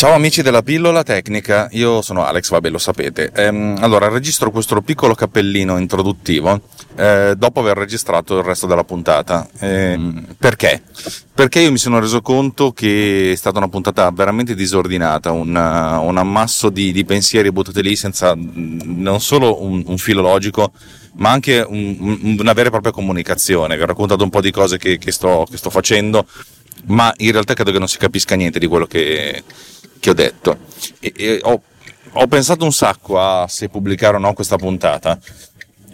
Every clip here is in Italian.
Ciao amici della pillola tecnica, io sono Alex, vabbè lo sapete. Ehm, allora, registro questo piccolo cappellino introduttivo eh, dopo aver registrato il resto della puntata. Ehm, perché? Perché io mi sono reso conto che è stata una puntata veramente disordinata, un, un ammasso di, di, pensieri buttati lì senza non solo un, un filo logico, ma anche un, una vera e propria comunicazione. Vi ho raccontato un po' di cose che, che, sto, che sto facendo, ma in realtà credo che non si capisca niente di quello che che ho detto. E, e ho, ho, pensato un sacco a se pubblicare o no questa puntata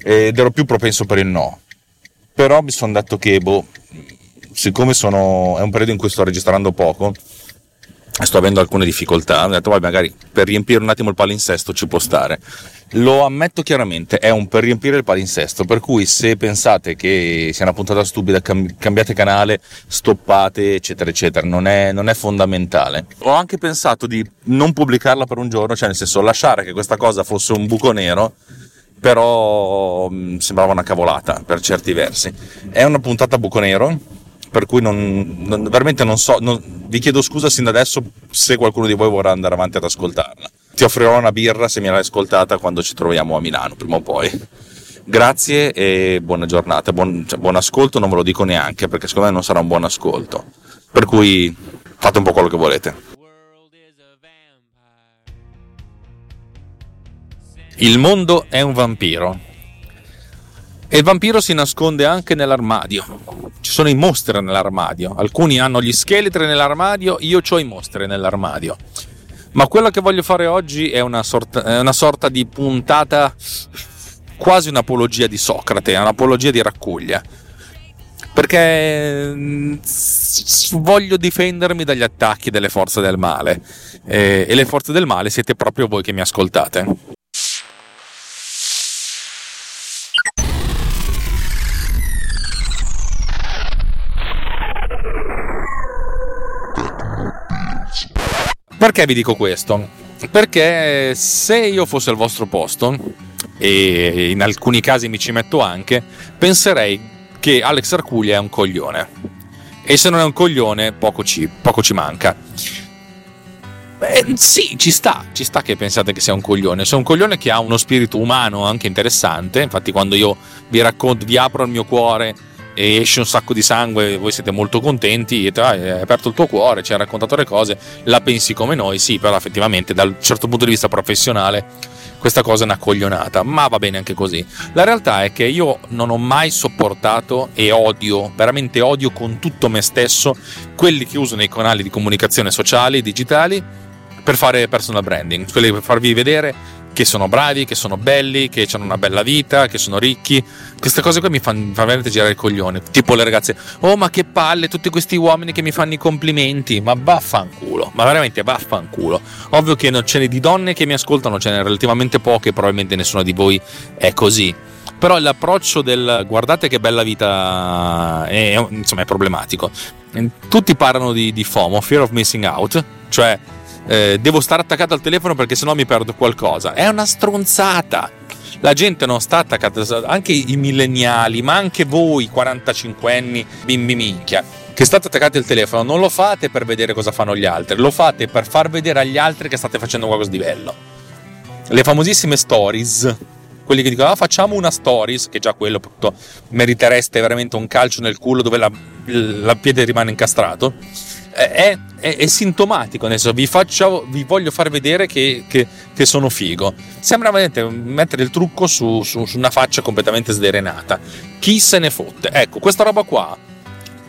ed ero più propenso per il no. Però mi sono detto che, boh, siccome sono, è un periodo in cui sto registrando poco, sto avendo alcune difficoltà, ho detto, vai, magari per riempire un attimo il palinsesto ci può stare. Lo ammetto chiaramente, è un per riempire il palinsesto, per cui se pensate che sia una puntata stupida, cambiate canale, stoppate, eccetera, eccetera, non è, non è fondamentale. Ho anche pensato di non pubblicarla per un giorno, cioè nel senso lasciare che questa cosa fosse un buco nero, però mm, sembrava una cavolata per certi versi. È una puntata buco nero, per cui non, non, veramente non so, non, vi chiedo scusa sin da adesso se qualcuno di voi vorrà andare avanti ad ascoltarla. Ti offrirò una birra se mi l'hai ascoltata quando ci troviamo a Milano, prima o poi. Grazie e buona giornata, buon, cioè, buon ascolto non ve lo dico neanche perché secondo me non sarà un buon ascolto. Per cui fate un po' quello che volete. Il mondo è un vampiro e il vampiro si nasconde anche nell'armadio. Ci sono i mostri nell'armadio. Alcuni hanno gli scheletri nell'armadio, io ho i mostri nell'armadio. Ma quello che voglio fare oggi è una sorta, è una sorta di puntata, quasi un'apologia di Socrate, un'apologia di Raccuglia. Perché mm, voglio difendermi dagli attacchi delle forze del male. E le forze del male siete proprio voi che mi ascoltate. Perché vi dico questo? Perché se io fossi al vostro posto, e in alcuni casi mi ci metto anche, penserei che Alex Arcuglia è un coglione. E se non è un coglione, poco ci, poco ci manca. Beh, sì, ci sta, ci sta che pensate che sia un coglione. Sono un coglione che ha uno spirito umano anche interessante. Infatti, quando io vi racconto, vi apro il mio cuore e esce un sacco di sangue, voi siete molto contenti, e hai aperto il tuo cuore, ci hai raccontato le cose, la pensi come noi, sì, però effettivamente dal certo punto di vista professionale questa cosa è una coglionata, ma va bene anche così. La realtà è che io non ho mai sopportato e odio, veramente odio con tutto me stesso, quelli che usano i canali di comunicazione sociali, digitali, per fare personal branding, quelli per farvi vedere che sono bravi, che sono belli, che hanno una bella vita, che sono ricchi. Queste cose qua mi fanno, fanno veramente girare il coglione. Tipo le ragazze, oh ma che palle, tutti questi uomini che mi fanno i complimenti. Ma vaffanculo, ma veramente vaffanculo. Ovvio che non ce n'è di donne che mi ascoltano, ce n'è relativamente poche, probabilmente nessuno di voi è così però l'approccio del guardate che bella vita è, insomma, è problematico. Tutti parlano di, di FOMO, Fear of Missing Out, cioè eh, devo stare attaccato al telefono perché sennò mi perdo qualcosa. È una stronzata. La gente non sta attaccata, anche i millenniali, ma anche voi 45 anni, bimbi minchia, che state attaccati al telefono, non lo fate per vedere cosa fanno gli altri, lo fate per far vedere agli altri che state facendo qualcosa di bello. Le famosissime stories, quelli che dicono ah, facciamo una stories, che già quello appunto, meritereste veramente un calcio nel culo dove la, la piede rimane incastrato è, è, è sintomatico, senso, vi, faccio, vi voglio far vedere che, che, che, sono figo. Sembra veramente mettere il trucco su, su, su una faccia completamente sderenata. Chi se ne fotte? Ecco, questa roba qua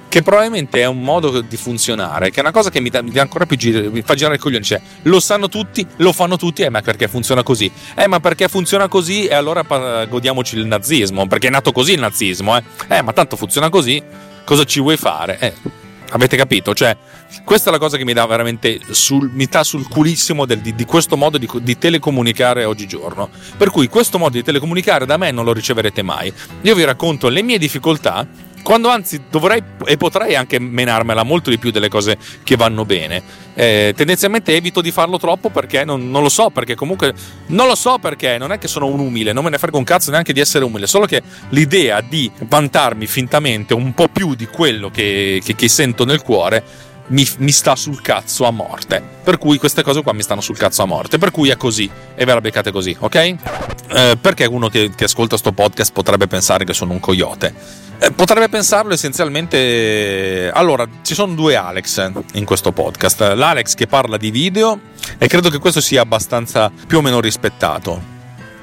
che probabilmente è un modo di funzionare, che è una cosa che mi dà, mi dà ancora più giro, mi fa girare il coglione, cioè lo sanno tutti, lo fanno tutti, eh ma perché funziona così? Eh ma perché funziona così e allora godiamoci il nazismo, perché è nato così il nazismo, eh? Eh ma tanto funziona così, cosa ci vuoi fare? Eh Avete capito? Cioè, questa è la cosa che mi dà veramente sul, mi dà sul culissimo del, di, di, questo modo di, di, telecomunicare oggigiorno. Per cui questo modo di telecomunicare da me non lo riceverete mai. Io vi racconto le mie difficoltà quando anzi dovrei e potrei anche menarmela molto di più delle cose che vanno bene. Eh, tendenzialmente evito di farlo troppo perché non, non, lo so, perché comunque non lo so perché non è che sono un umile, non me ne frega un cazzo neanche di essere umile, solo che l'idea di vantarmi fintamente un po' più di quello che, che, che sento nel cuore mi, mi, sta sul cazzo a morte. Per cui queste cose qua mi stanno sul cazzo a morte. Per cui è così e ve la beccate così, ok? Eh, perché uno che, che ascolta sto podcast potrebbe pensare che sono un coyote? Eh, potrebbe pensarlo essenzialmente. Allora, ci sono due Alex in questo podcast. L'Alex che parla di video, e credo che questo sia abbastanza più o meno rispettato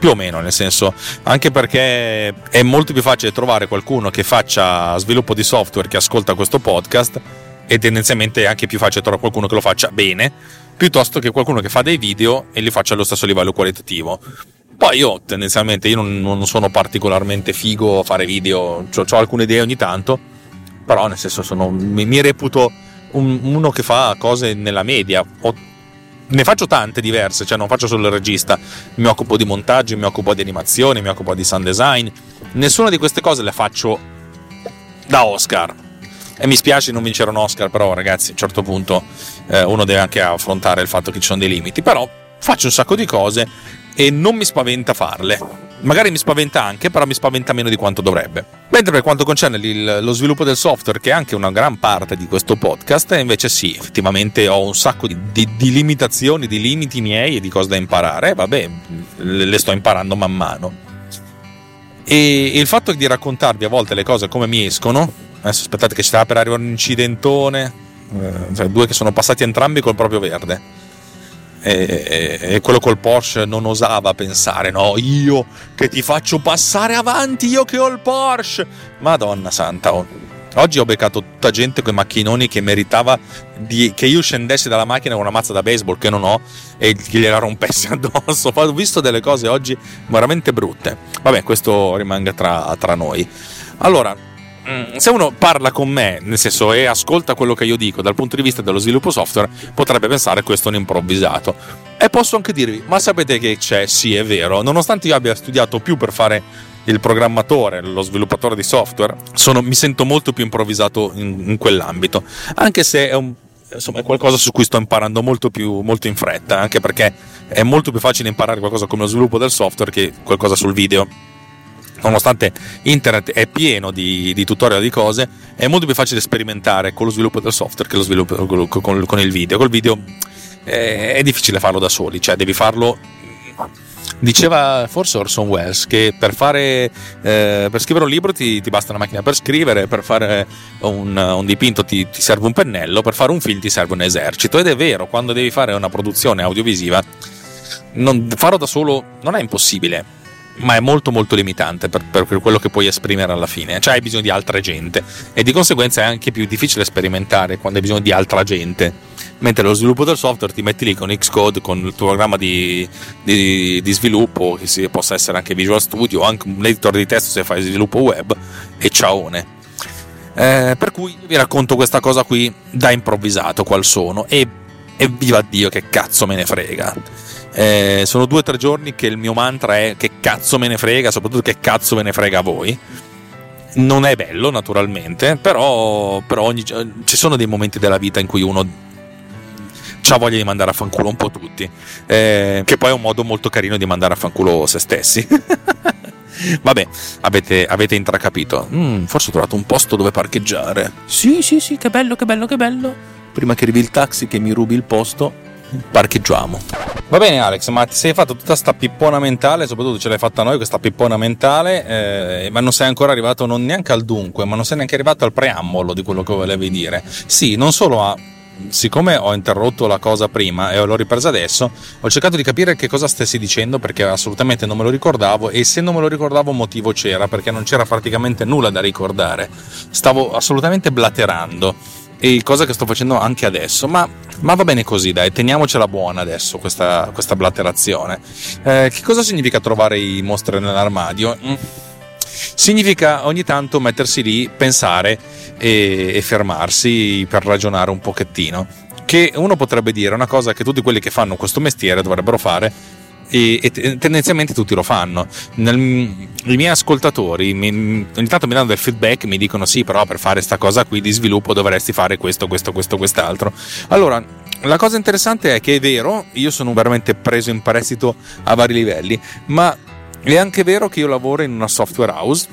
più o meno, nel senso, anche perché è molto più facile trovare qualcuno che faccia sviluppo di software che ascolta questo podcast e tendenzialmente è anche più facile trovare qualcuno che lo faccia bene piuttosto che qualcuno che fa dei video e li faccia allo stesso livello qualitativo. Poi io tendenzialmente io non, non sono particolarmente figo a fare video, ho alcune idee ogni tanto, però nel senso sono, mi, mi reputo un, uno che fa cose nella media. Ho, ne faccio tante diverse, cioè non faccio solo il regista, mi occupo di montaggio, mi occupo di animazioni, mi occupo di sound design. Nessuna di queste cose le faccio da Oscar, e mi spiace non vincere un Oscar, però ragazzi, a un certo punto eh, uno deve anche affrontare il fatto che ci sono dei limiti. Però faccio un sacco di cose e non mi spaventa farle. Magari mi spaventa anche, però mi spaventa meno di quanto dovrebbe. Mentre per quanto concerne il, lo sviluppo del software, che è anche una gran parte di questo podcast, invece sì, effettivamente ho un sacco di, di, di limitazioni, di limiti miei e di cose da imparare. vabbè, le, le sto imparando man mano. E il fatto di raccontarvi a volte le cose come mi escono, Adesso aspettate che ci stava per arrivare un incidentone. Eh, cioè, due che sono passati entrambi col proprio verde. E, e, e, quello col Porsche non osava pensare, no, io che ti faccio passare avanti, io che ho il Porsche. Madonna santa, oh. Oggi ho beccato tutta gente con i macchinoni che meritava di, che io scendessi dalla macchina con una mazza da baseball che non ho e gliela rompessi addosso. Ho visto delle cose oggi veramente brutte. Vabbè, questo rimanga tra, tra noi. Allora, se uno parla con me, nel senso, e ascolta quello che io dico dal punto di vista dello sviluppo software, potrebbe pensare questo è un improvvisato. E posso anche dirvi, ma sapete che c'è? Sì, è vero, nonostante io abbia studiato più per fare il programmatore, lo sviluppatore di software, sono, mi sento molto più improvvisato in, in quell'ambito, anche se è, un, insomma, è qualcosa su cui sto imparando molto, più, molto in fretta, anche perché è molto più facile imparare qualcosa come lo sviluppo del software che qualcosa sul video nonostante internet è pieno di, di, tutorial di cose, è molto più facile sperimentare con lo sviluppo del software che lo sviluppo con, con, il video. Col video è, è, difficile farlo da soli, cioè devi farlo. Diceva forse Orson Welles che per, fare, eh, per scrivere un libro ti, ti, basta una macchina per scrivere, per fare un, un dipinto ti, ti serve un pennello, per fare un film ti serve un esercito. Ed è vero, quando devi fare una produzione audiovisiva, non, farlo da solo non è impossibile ma è molto molto limitante per, per, quello che puoi esprimere alla fine, cioè hai bisogno di altra gente. E di conseguenza è anche più difficile sperimentare quando hai bisogno di altra gente, mentre lo sviluppo del software ti metti lì con Xcode, con il tuo programma di, di, di sviluppo, che si, possa essere anche Visual Studio o anche un editor di testo se fai sviluppo web e ciaone. Eh, per cui vi racconto questa cosa qui da improvvisato qual sono e, e viva Dio che cazzo me ne frega eh, sono due o tre giorni che il mio mantra è che cazzo me ne frega, soprattutto che cazzo me ne frega a voi. Non è bello, naturalmente, però, però ogni, ci sono dei momenti della vita in cui uno ha voglia di mandare a fanculo un po' tutti, eh, che poi è un modo molto carino di mandare a fanculo se stessi. Vabbè, avete, avete intracapito. Mm, forse ho trovato un posto dove parcheggiare. Sì, sì, sì, che bello, che bello, che bello. Prima che arrivi il taxi che mi rubi il posto, parcheggiamo. Va bene Alex, ma ti sei fatto tutta questa pippona mentale, soprattutto ce l'hai fatta noi questa pippona mentale, eh, ma non sei ancora arrivato non neanche al dunque, ma non sei neanche arrivato al preambolo di quello che volevi dire. Sì, non solo a siccome ho interrotto la cosa prima e l'ho ripresa adesso, ho cercato di capire che cosa stessi dicendo perché assolutamente non me lo ricordavo e se non me lo ricordavo motivo c'era perché non c'era praticamente nulla da ricordare. Stavo assolutamente blaterando e cosa che sto facendo anche adesso, ma, ma va bene così, dai, teniamocela buona adesso questa, questa blaterazione. Eh, che cosa significa trovare i mostri nell'armadio? Mm. Significa ogni tanto mettersi lì, pensare e, e fermarsi per ragionare un pochettino. Che uno potrebbe dire una cosa che tutti quelli che fanno questo mestiere dovrebbero fare, e, e, tendenzialmente tutti lo fanno. Nel, I miei ascoltatori mi, ogni tanto mi danno del feedback, mi dicono sì, però per fare questa cosa qui di sviluppo dovresti fare questo, questo, questo, quest'altro. Allora, la cosa interessante è che è vero, io sono veramente preso in prestito a vari livelli, ma è anche vero che io lavoro in una software house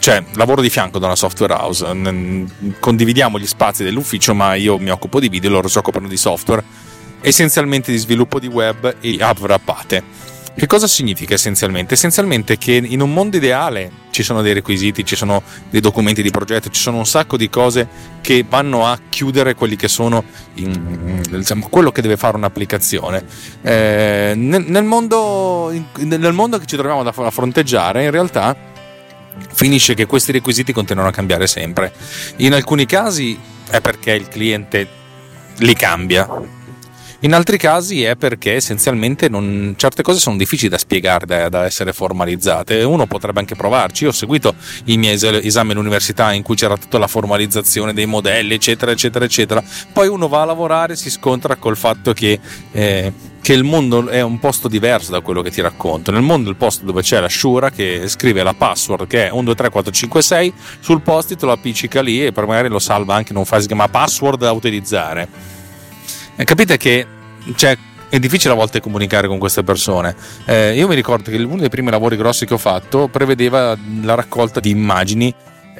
cioè lavoro di fianco da una software house, condividiamo gli spazi dell'ufficio, ma io mi occupo di video, loro si occupano di software, essenzialmente di sviluppo di web e app wrappate. Che cosa significa essenzialmente? Essenzialmente che in un mondo ideale ci sono dei requisiti, ci sono dei documenti di progetto, ci sono un sacco di cose che vanno a chiudere quelli che sono in, diciamo, quello che deve fare un'applicazione. Eh, nel, nel, mondo, nel mondo che ci troviamo a fronteggiare, in realtà finisce che questi requisiti continuano a cambiare sempre. In alcuni casi è perché il cliente li cambia, in altri casi è perché essenzialmente non, certe cose sono difficili da spiegare, da, da, essere formalizzate. Uno potrebbe anche provarci. Io ho seguito i miei esami all'università in cui c'era tutta la formalizzazione dei modelli, eccetera, eccetera, eccetera. Poi uno va a lavorare e si scontra col fatto che. Eh, che il mondo è un posto diverso da quello che ti racconto. Nel mondo il posto dove c'è la Shura che scrive la password che è 123456 sul post-it lo appiccica lì e magari lo salva anche in un file che si chiama password da utilizzare capite che cioè, è difficile a volte comunicare con queste persone. Eh, io mi ricordo che uno dei primi lavori grossi che ho fatto prevedeva la raccolta di immagini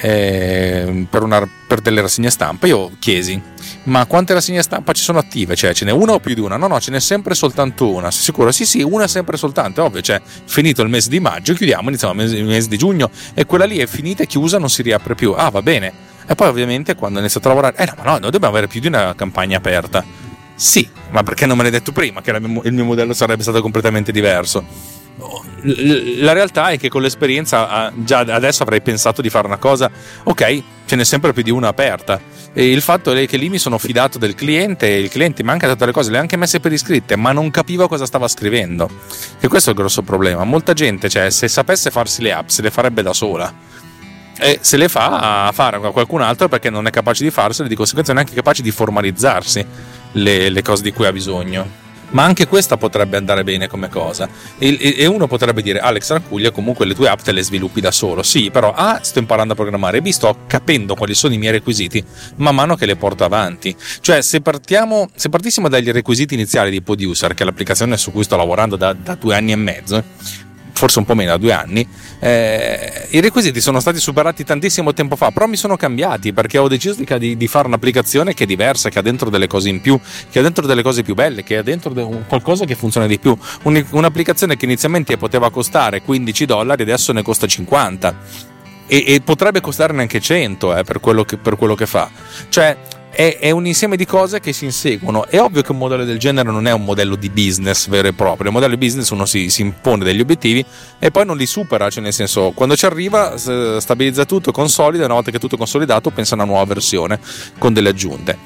eh, per, una, per, delle rassegne stampa. Io chiesi, ma quante rassegne stampa ci sono attive? Cioè, ce n'è una o più di una? No, no, ce n'è sempre soltanto una. Sei sicuro? Sì, sì, una sempre soltanto. Ovvio, cioè, finito il mese di maggio, chiudiamo, iniziamo il mese, il mese di giugno e quella lì è finita, è chiusa, non si riapre più. Ah, va bene. E poi ovviamente quando ho iniziato a lavorare, eh no, ma no, noi dobbiamo avere più di una campagna aperta. Sì, ma perché non me l'hai detto prima che il mio modello sarebbe stato completamente diverso? La realtà è che con l'esperienza già adesso avrei pensato di fare una cosa, ok, ce n'è sempre più di una aperta. E il fatto è che lì mi sono fidato del cliente e il cliente mi ha anche dato le cose, le ha anche messe per iscritte, ma non capivo cosa stava scrivendo. E questo è il grosso problema. Molta gente, cioè, se sapesse farsi le app, se le farebbe da sola e se le fa a fare a qualcun altro perché non è capace di farsele, di conseguenza non è neanche capace di formalizzarsi le, le cose di cui ha bisogno ma anche questa potrebbe andare bene come cosa. E, e, uno potrebbe dire: Alex Raccuglia, comunque le tue app te le sviluppi da solo. Sì, però A, sto imparando a programmare, B, sto capendo quali sono i miei requisiti man mano che le porto avanti. Cioè, se, partiamo, se partissimo dagli requisiti iniziali di Poduser, che è l'applicazione su cui sto lavorando da, da due anni e mezzo, forse un po' meno, da due anni, eh, i requisiti sono stati superati tantissimo tempo fa, però mi sono cambiati perché ho deciso di, di, fare un'applicazione che è diversa, che ha dentro delle cose in più, che ha dentro delle cose più belle, che ha dentro de- qualcosa che funziona di più. Un, un'applicazione che inizialmente poteva costare 15 dollari, adesso ne costa 50 e, e potrebbe costare neanche 100 eh, per, quello che, per quello che fa. Cioè, è, è, un insieme di cose che si inseguono. È ovvio che un modello del genere non è un modello di business vero e proprio. Il modello di business uno si, si impone degli obiettivi e poi non li supera, cioè nel senso quando ci arriva stabilizza tutto, consolida, una volta che è tutto consolidato pensa a una nuova versione con delle aggiunte.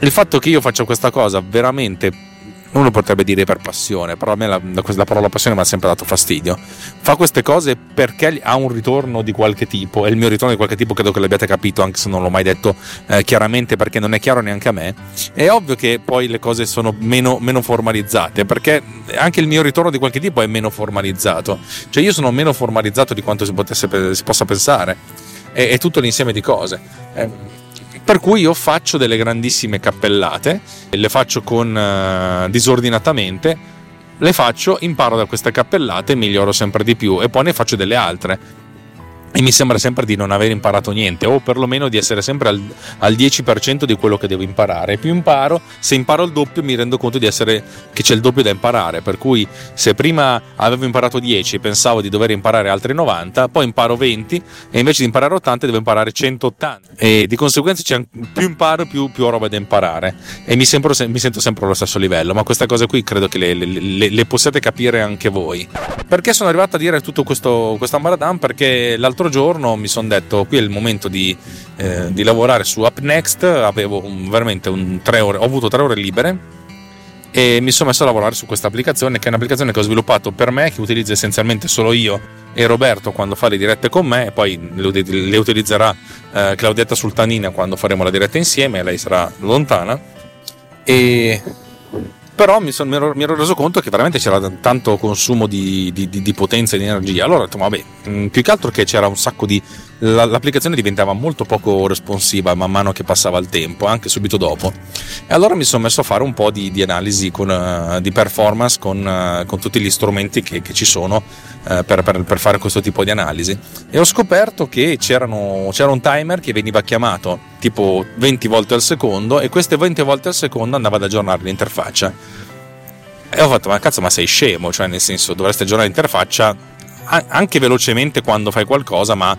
Il fatto che io faccia questa cosa veramente uno potrebbe dire per passione, però a me la, la parola passione mi ha sempre dato fastidio. Fa queste cose perché ha un ritorno di qualche tipo, e il mio ritorno di qualche tipo credo che l'abbiate capito, anche se non l'ho mai detto eh, chiaramente perché non è chiaro neanche a me. È ovvio che poi le cose sono meno, meno, formalizzate, perché anche il mio ritorno di qualche tipo è meno formalizzato. Cioè io sono meno formalizzato di quanto si, potesse, si possa pensare. È, è tutto l'insieme di cose. Eh, per cui io faccio delle grandissime cappellate, le faccio con uh, disordinatamente, le faccio, imparo da queste cappellate, miglioro sempre di più e poi ne faccio delle altre e mi sembra sempre di non aver imparato niente o perlomeno di essere sempre al, al 10% di quello che devo imparare. Più imparo, se imparo il doppio mi rendo conto di essere che c'è il doppio da imparare, per cui se prima avevo imparato 10 e pensavo di dover imparare altri 90, poi imparo 20 e invece di imparare 80 devo imparare 180 e di conseguenza c'è più imparo più, più roba da imparare e mi, sembro, mi, sento sempre allo stesso livello, ma queste cose qui credo che le, le, le, le possiate capire anche voi. Perché sono arrivato a dire tutto questo, questo ambaradan? Perché l'altro l'altro giorno mi sono detto qui è il momento di, eh, di lavorare su UpNext, avevo un, veramente un tre ore, ho avuto tre ore libere e mi sono messo a lavorare su questa applicazione che è un'applicazione che ho sviluppato per me, che utilizzo essenzialmente solo io e Roberto quando fa le dirette con me e poi le, utilizzerà eh, Claudietta Sultanina quando faremo la diretta insieme, lei sarà lontana. E però mi, son, mi, ero, mi, ero, reso conto che veramente c'era tanto consumo di, di, di, di potenza e di energia. Allora ho detto, vabbè, mm, più che altro che c'era un sacco di. l'applicazione diventava molto poco responsiva man mano che passava il tempo, anche subito dopo. E allora mi sono messo a fare un po' di, analisi con, uh, di performance con, uh, con, tutti gli strumenti che, che ci sono uh, per, per, per, fare questo tipo di analisi. E ho scoperto che c'era un timer che veniva chiamato tipo 20 volte al secondo e queste 20 volte al secondo andava ad aggiornare l'interfaccia. E ho fatto, ma cazzo, ma sei scemo, cioè nel senso dovresti aggiornare l'interfaccia anche velocemente quando fai qualcosa, ma,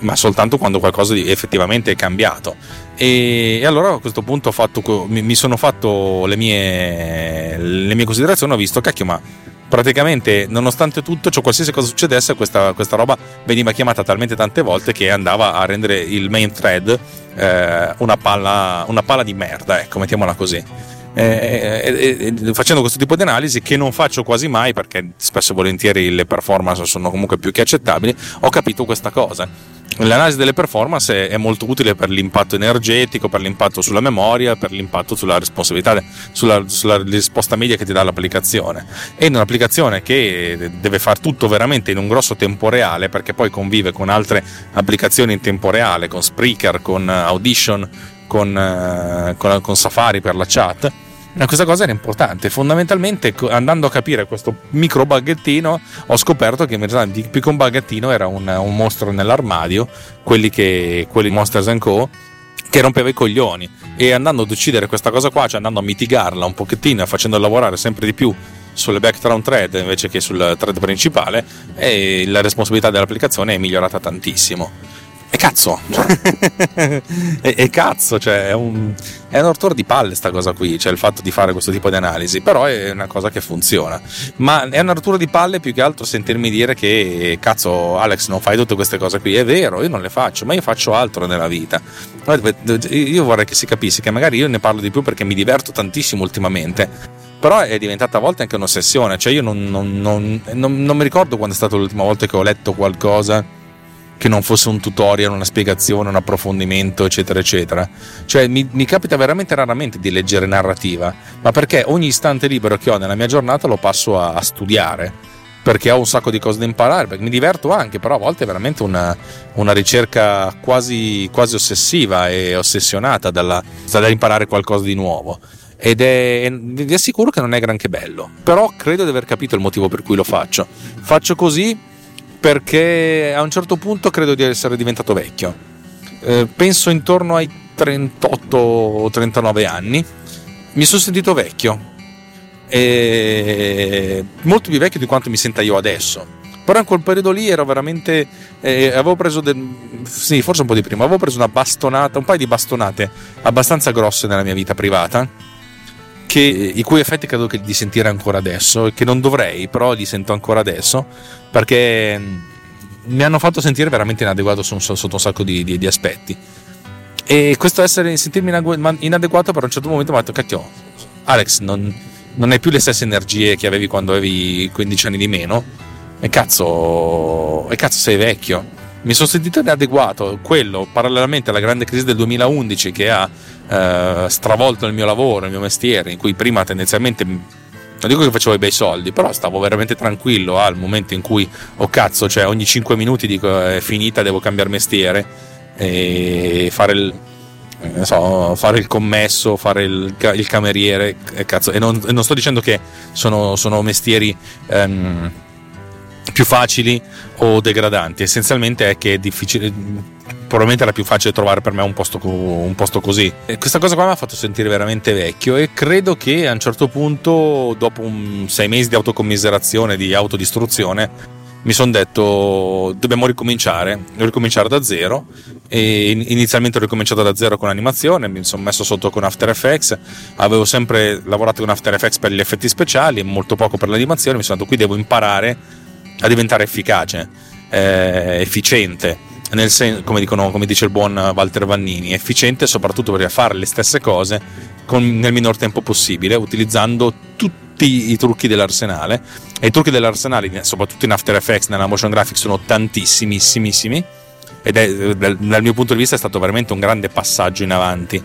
ma soltanto quando qualcosa effettivamente è cambiato. E, allora a questo punto fatto, mi, sono fatto le mie, le mie considerazioni, ho visto, cacchio, ma praticamente nonostante tutto, cioè qualsiasi cosa succedesse, questa, questa, roba veniva chiamata talmente tante volte che andava a rendere il main thread eh, una, palla, una palla di merda, ecco, mettiamola così. Eh, eh, eh, facendo questo tipo di analisi che non faccio quasi mai perché spesso e volentieri le performance sono comunque più che accettabili ho capito questa cosa. L'analisi delle performance è, molto utile per l'impatto energetico per l'impatto sulla memoria per l'impatto sulla responsabilità sulla, sulla risposta media che ti dà l'applicazione. E in un'applicazione che deve fare tutto veramente in un grosso tempo reale perché poi convive con altre applicazioni in tempo reale con Spreaker con Audition con, eh, con, con Safari per la chat. Ma questa cosa era importante. Fondamentalmente, andando a capire questo micro baghettino, ho scoperto che in realtà che un baghettino era un, un mostro nell'armadio, quelli che quelli Monsters Co che rompeva i coglioni e andando ad uccidere questa cosa qua, cioè andando a mitigarla un pochettino facendo lavorare sempre di più sulle background thread invece che sul thread principale e la responsabilità dell'applicazione è migliorata tantissimo e cazzo, e, e, cazzo, cioè è un, è un rottura di palle sta cosa qui, cioè il fatto di fare questo tipo di analisi, però è una cosa che funziona. Ma è una rottura di palle più che altro sentirmi dire che cazzo Alex non fai tutte queste cose qui, è vero, io non le faccio, ma io faccio altro nella vita. Io vorrei che si capisse che magari io ne parlo di più perché mi diverto tantissimo ultimamente però è diventata a volte anche un'ossessione, cioè io non, non, non, non mi ricordo quando è stata l'ultima volta che ho letto qualcosa che non fosse un tutorial, una spiegazione, un approfondimento, eccetera, eccetera. Cioè, mi, mi, capita veramente raramente di leggere narrativa, ma perché ogni istante libero che ho nella mia giornata lo passo a, a studiare. Perché ho un sacco di cose da imparare, perché mi diverto anche, però a volte è veramente una, una ricerca quasi, quasi, ossessiva e ossessionata dalla, dall'imparare qualcosa di nuovo ed è, vi assicuro che non è granché bello, però credo di aver capito il motivo per cui lo faccio. Faccio così perché a un certo punto credo di essere diventato vecchio. Eh, penso intorno ai 38 o 39 anni. Mi sono sentito vecchio. E molto più vecchio di quanto mi senta io adesso. Però in quel periodo lì ero veramente. Eh, avevo preso. Del, sì, forse un po' di prima. Avevo preso una bastonata, un paio di bastonate abbastanza grosse nella mia vita privata che, i cui effetti credo di sentire ancora adesso e che non dovrei, però li sento ancora adesso perché mi hanno fatto sentire veramente inadeguato sotto un sacco di, di, di aspetti. E questo essere sentirmi inadeguato per un certo momento mi ha detto cacchio, Alex, non, non hai più le stesse energie che avevi quando avevi 15 anni di meno e cazzo, e cazzo sei vecchio mi sono sentito inadeguato. Quello, parallelamente alla grande crisi del 2011 che ha eh, stravolto il mio lavoro, il mio mestiere, in cui prima tendenzialmente non dico che facevo i bei soldi, però stavo veramente tranquillo al momento in cui, oh cazzo, cioè ogni 5 minuti dico è finita, devo cambiare mestiere e fare il, so, fare il commesso, fare il, il cameriere, cazzo, e, non, non, sto dicendo che sono, sono mestieri... Um, più facili o degradanti. Essenzialmente è che è difficile. Probabilmente era più facile trovare per me un posto, un posto così. E questa cosa qua mi ha fatto sentire veramente vecchio e credo che a un certo punto, dopo sei mesi di autocommiserazione, di autodistruzione, mi sono detto dobbiamo ricominciare, ricominciare da zero e inizialmente ho ricominciato da zero con l'animazione, mi sono messo sotto con After Effects, avevo sempre lavorato con After Effects per gli effetti speciali e molto poco per l'animazione, mi sono detto qui devo imparare a diventare efficace, eh, efficiente. Sen- come, dicono, come, dice il buon Walter Vannini, efficiente soprattutto per fare le stesse cose con, nel minor tempo possibile, utilizzando tutti i trucchi dell'arsenale. E i trucchi dell'arsenale, soprattutto in After Effects, nella motion graphics, sono tantissimissimi ed è dal mio punto di vista è stato veramente un grande passaggio in avanti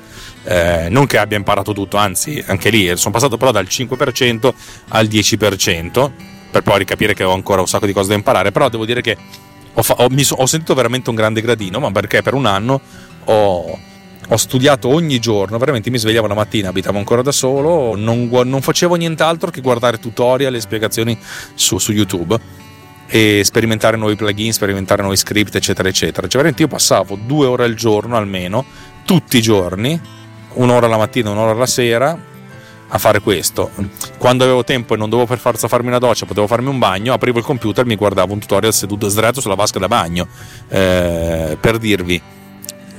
Eh, non che abbia imparato tutto, anzi, anche lì sono passato però dal 5% al 10%, per poi ricapire che ho ancora un sacco di cose da imparare, però devo dire che ho, fa- ho, so- ho sentito veramente un grande gradino, ma perché per un anno ho, ho, studiato ogni giorno, veramente mi svegliavo la mattina, abitavo ancora da solo, non, non facevo nient'altro che guardare tutorial e spiegazioni su, su, YouTube e sperimentare nuovi plugin, sperimentare nuovi script, eccetera, eccetera. Cioè, veramente io passavo due ore al giorno almeno, tutti i giorni, un'ora la mattina, un'ora la sera, a fare questo. Quando avevo tempo e non dovevo per forza farmi una doccia, potevo farmi un bagno, aprivo il computer e mi guardavo un tutorial seduto sdraiato sulla vasca da bagno. Eh, per dirvi.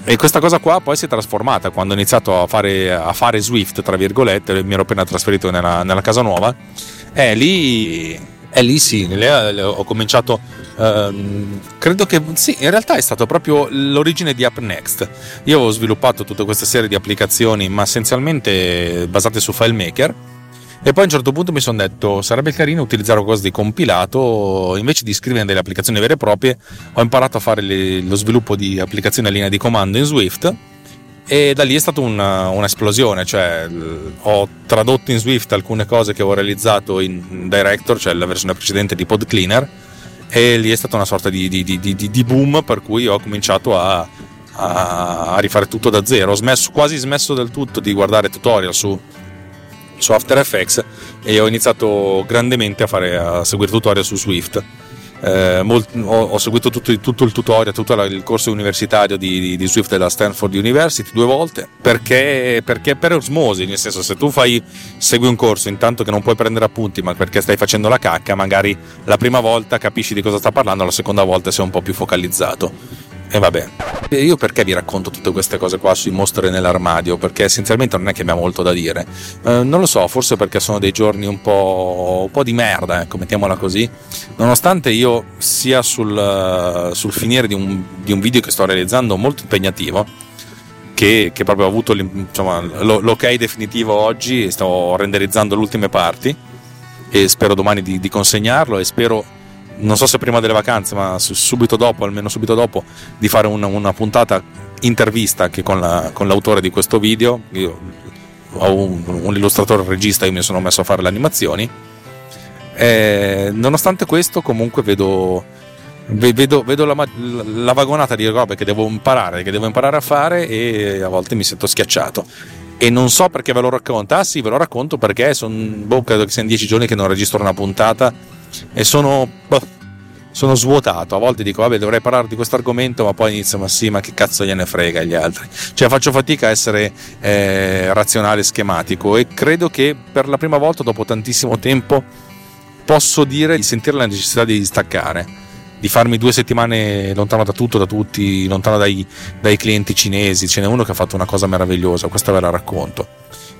E questa cosa qua poi si è trasformata quando ho iniziato a fare, a fare Swift, tra virgolette, mi ero appena trasferito nella, nella casa nuova. E lì e lì sì, ho cominciato. Ehm, credo che sì, in realtà è stato proprio l'origine di UpNext. Io ho sviluppato tutta questa serie di applicazioni, ma essenzialmente basate su FileMaker. E poi a un certo punto mi sono detto sarebbe carino utilizzare qualcosa di compilato invece di scrivere delle applicazioni vere e proprie. Ho imparato a fare le, lo sviluppo di applicazioni a linea di comando in Swift e da lì è stata una, un'esplosione, cioè ho tradotto in Swift alcune cose che ho realizzato in Director, cioè la versione precedente di Pod Cleaner, e lì è stata una sorta di, di, di, di boom per cui ho cominciato a, a, rifare tutto da zero. Ho smesso, quasi smesso del tutto di guardare tutorial su, su After Effects e ho iniziato grandemente a, fare, a seguire tutorial su Swift eh, molt, ho, ho, seguito tutto, tutto, il tutorial, tutto il corso universitario di, di, Swift della Stanford University due volte perché, perché per osmosi, nel senso se tu fai, segui un corso intanto che non puoi prendere appunti ma perché stai facendo la cacca, magari la prima volta capisci di cosa sta parlando, la seconda volta sei un po' più focalizzato. E vabbè, io perché vi racconto tutte queste cose qua sui mostri nell'armadio? Perché essenzialmente non è che abbia molto da dire. Eh, non lo so, forse perché sono dei giorni un po', un po di merda, ecco, mettiamola così. Nonostante io sia sul, sul finire di un, di un, video che sto realizzando molto impegnativo, che, che proprio ho avuto insomma, l'ok definitivo oggi, sto renderizzando le ultime parti e spero domani di, di consegnarlo e spero non so se prima delle vacanze, ma subito dopo, almeno subito dopo, di fare una, una puntata intervista anche con, la, con, l'autore di questo video. Io ho un, un illustratore regista, io mi sono messo a fare le animazioni. E, nonostante questo, comunque vedo, vedo, vedo la, la, vagonata di robe che devo imparare, che devo imparare a fare e a volte mi sento schiacciato. E non so perché ve lo racconto. Ah sì, ve lo racconto perché sono, boh, credo che siano dieci giorni che non registro una puntata e sono, boh, sono svuotato. A volte dico, vabbè, dovrei parlare di questo argomento, ma poi inizio, ma sì, ma che cazzo gliene frega agli altri. Cioè, faccio fatica a essere eh, razionale schematico e credo che per la prima volta, dopo tantissimo tempo, posso dire di sentire la necessità di staccare. Di farmi due settimane lontano da tutto, da tutti, lontano dai, dai clienti cinesi. Ce n'è uno che ha fatto una cosa meravigliosa, questa ve la racconto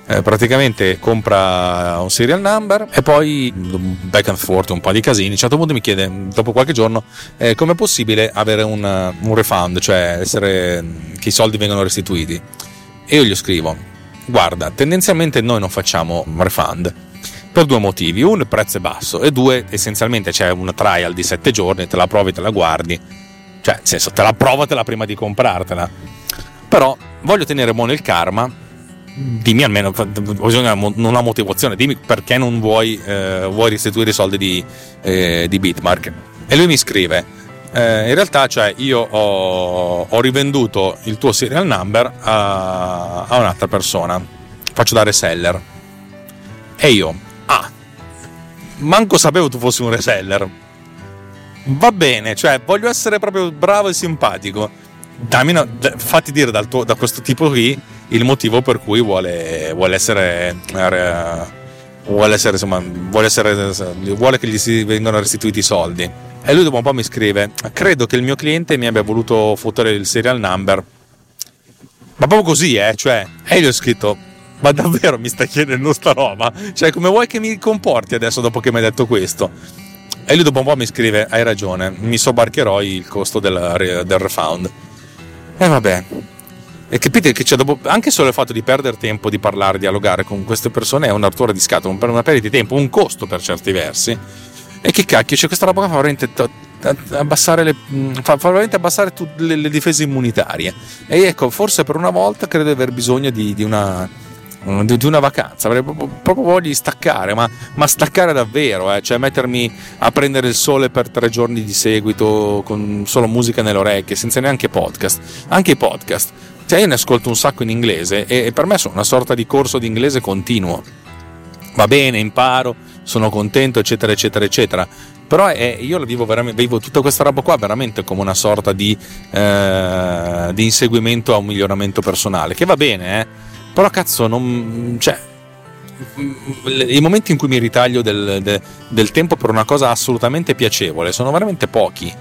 eh, praticamente compra un serial number e poi back and forth un po' di casini. A un certo punto mi chiede, dopo qualche giorno, eh, come è possibile avere un, un refund, cioè essere, che i soldi vengano restituiti. E io gli scrivo, guarda, tendenzialmente noi non facciamo un refund per due motivi. Uno, il prezzo è basso e due, essenzialmente c'è una trial di sette giorni, te la provi, te la guardi. Cioè, nel senso, te la provatela prima di comprartela. Però voglio tenere buono il karma dimmi almeno, bisogna una motivazione, dimmi perché non vuoi, eh, vuoi restituire i soldi di, eh, di, Bitmark. E lui mi scrive, eh, in realtà cioè, io ho, ho, rivenduto il tuo serial number a, a, un'altra persona, faccio da reseller. E io, ah, manco sapevo tu fossi un reseller. Va bene, cioè voglio essere proprio bravo e simpatico. Dammi una, fatti dire tuo, da questo tipo qui il motivo per cui vuole, vuole essere eh, vuole essere insomma vuole, essere, vuole che gli si vengano restituiti i soldi. E lui dopo un po' mi scrive credo che il mio cliente mi abbia voluto fottere il serial number. Ma proprio così eh cioè e gli ho scritto ma davvero mi stai chiedendo sta roba? Cioè come vuoi che mi comporti adesso dopo che mi hai detto questo? E lui dopo un po' mi scrive hai ragione mi sobbarcherò il costo del, del refund. E vabbè e capite che cioè, dopo, anche solo il fatto di perdere tempo di parlare, dialogare con queste persone è una rottura di scatola, una perdita di tempo, un costo per certi versi. E che cacchio, c'è cioè questa roba fa veramente abbassare le, fa, fa veramente abbassare tutte le, le, difese immunitarie. E ecco, forse per una volta credo di aver bisogno di, di una di una vacanza, avrei proprio, proprio voglia di staccare, ma, ma staccare davvero, eh? cioè mettermi a prendere il sole per tre giorni di seguito con solo musica nelle orecchie, senza neanche podcast. Anche i podcast, cioè io ne ascolto un sacco in inglese e, per me sono una sorta di corso di inglese continuo. Va bene, imparo, sono contento, eccetera, eccetera, eccetera. Però è, io la vivo veramente, vivo tutta questa roba qua veramente come una sorta di, eh, di inseguimento a un miglioramento personale, che va bene, eh però cazzo, non. cioè. I momenti in cui mi ritaglio del, del, del tempo per una cosa assolutamente piacevole sono veramente pochi.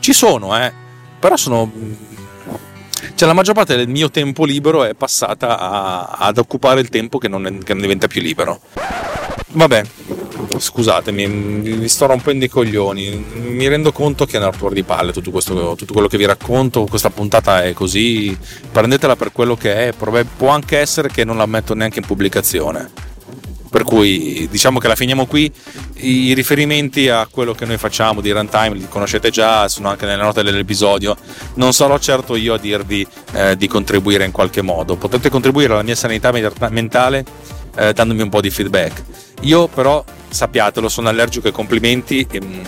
Ci sono, eh. Però sono cioè la maggior parte del mio tempo libero è passata a, ad occupare il tempo che non, è, che non, diventa più libero. Vabbè, scusatemi, vi sto rompendo i coglioni. Mi rendo conto che è una rottura di palle tutto, questo, tutto quello che vi racconto. Questa puntata è così. Prendetela per quello che è. Può anche essere che non la metto neanche in pubblicazione. Per cui diciamo che la finiamo qui. I riferimenti a quello che noi facciamo di runtime li conoscete già, sono anche nelle note dell'episodio. Non sarò certo io a dirvi eh, di contribuire in qualche modo. Potete contribuire alla mia sanità mentale eh, dandomi un po' di feedback. Io però sappiatelo, sono allergico ai complimenti. E, mm,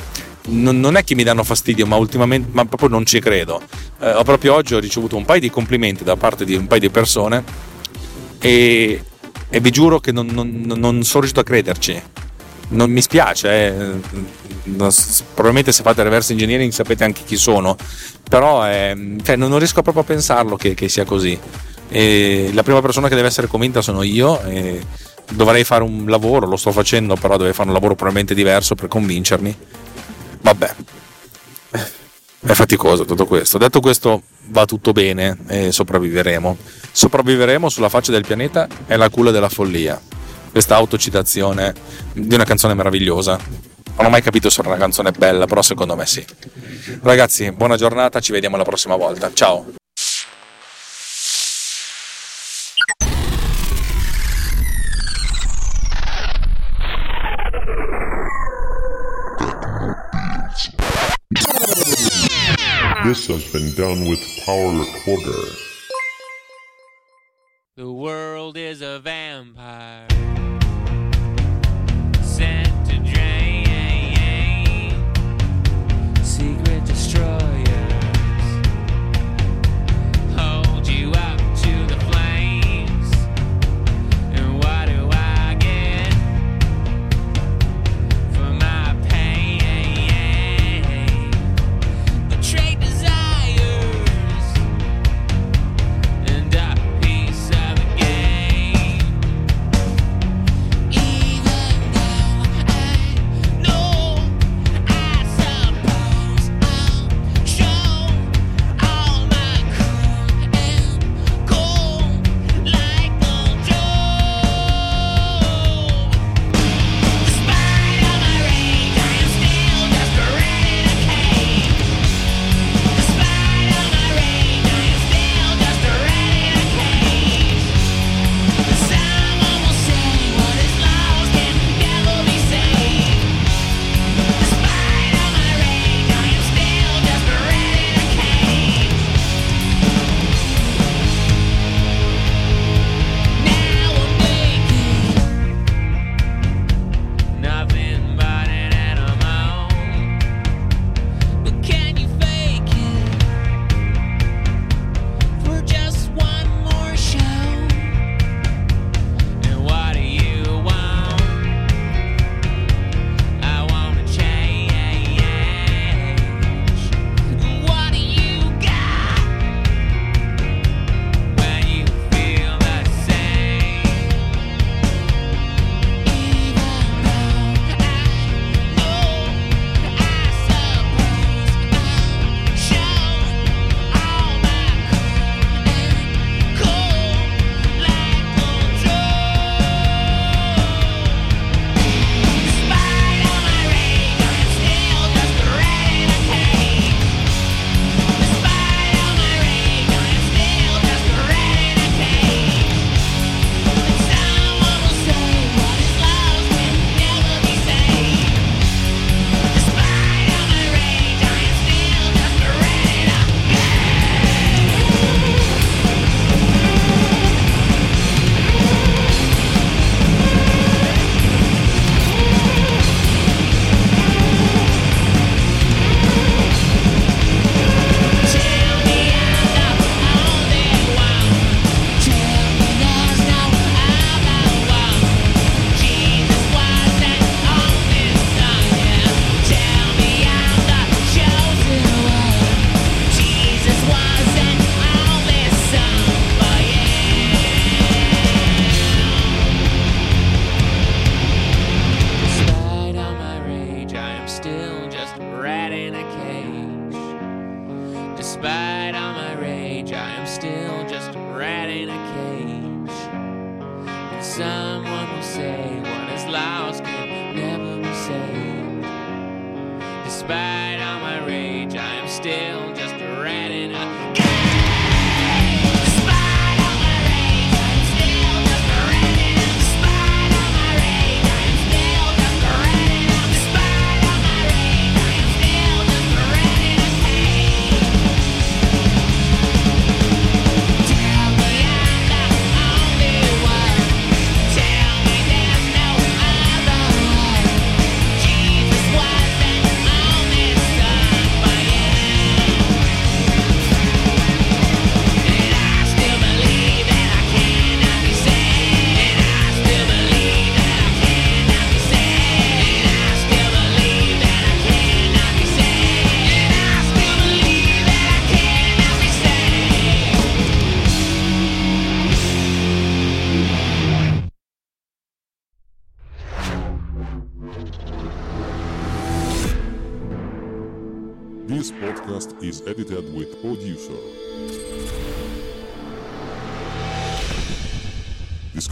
non, è che mi danno fastidio, ma ultimamente ma proprio non ci credo. Eh, proprio oggi ho ricevuto un paio di complimenti da parte di un paio di persone e, e vi giuro che non, non, non, sono riuscito a crederci. Non mi spiace, eh. probabilmente se fate reverse engineering sapete anche chi sono, però eh, cioè, non riesco proprio a pensarlo che, che sia così. E la prima persona che deve essere convinta sono io. E, dovrei fare un lavoro, lo sto facendo, però dovrei fare un lavoro probabilmente diverso per convincermi. Vabbè, è faticoso tutto questo. Detto questo, va tutto bene e sopravviveremo. Sopravviveremo sulla faccia del pianeta è la culla della follia. Questa autocitazione di una canzone meravigliosa. Non ho mai capito se era una canzone bella, però secondo me sì. Ragazzi, buona giornata, ci vediamo la prossima volta. Ciao. This has been done with Power Recorder.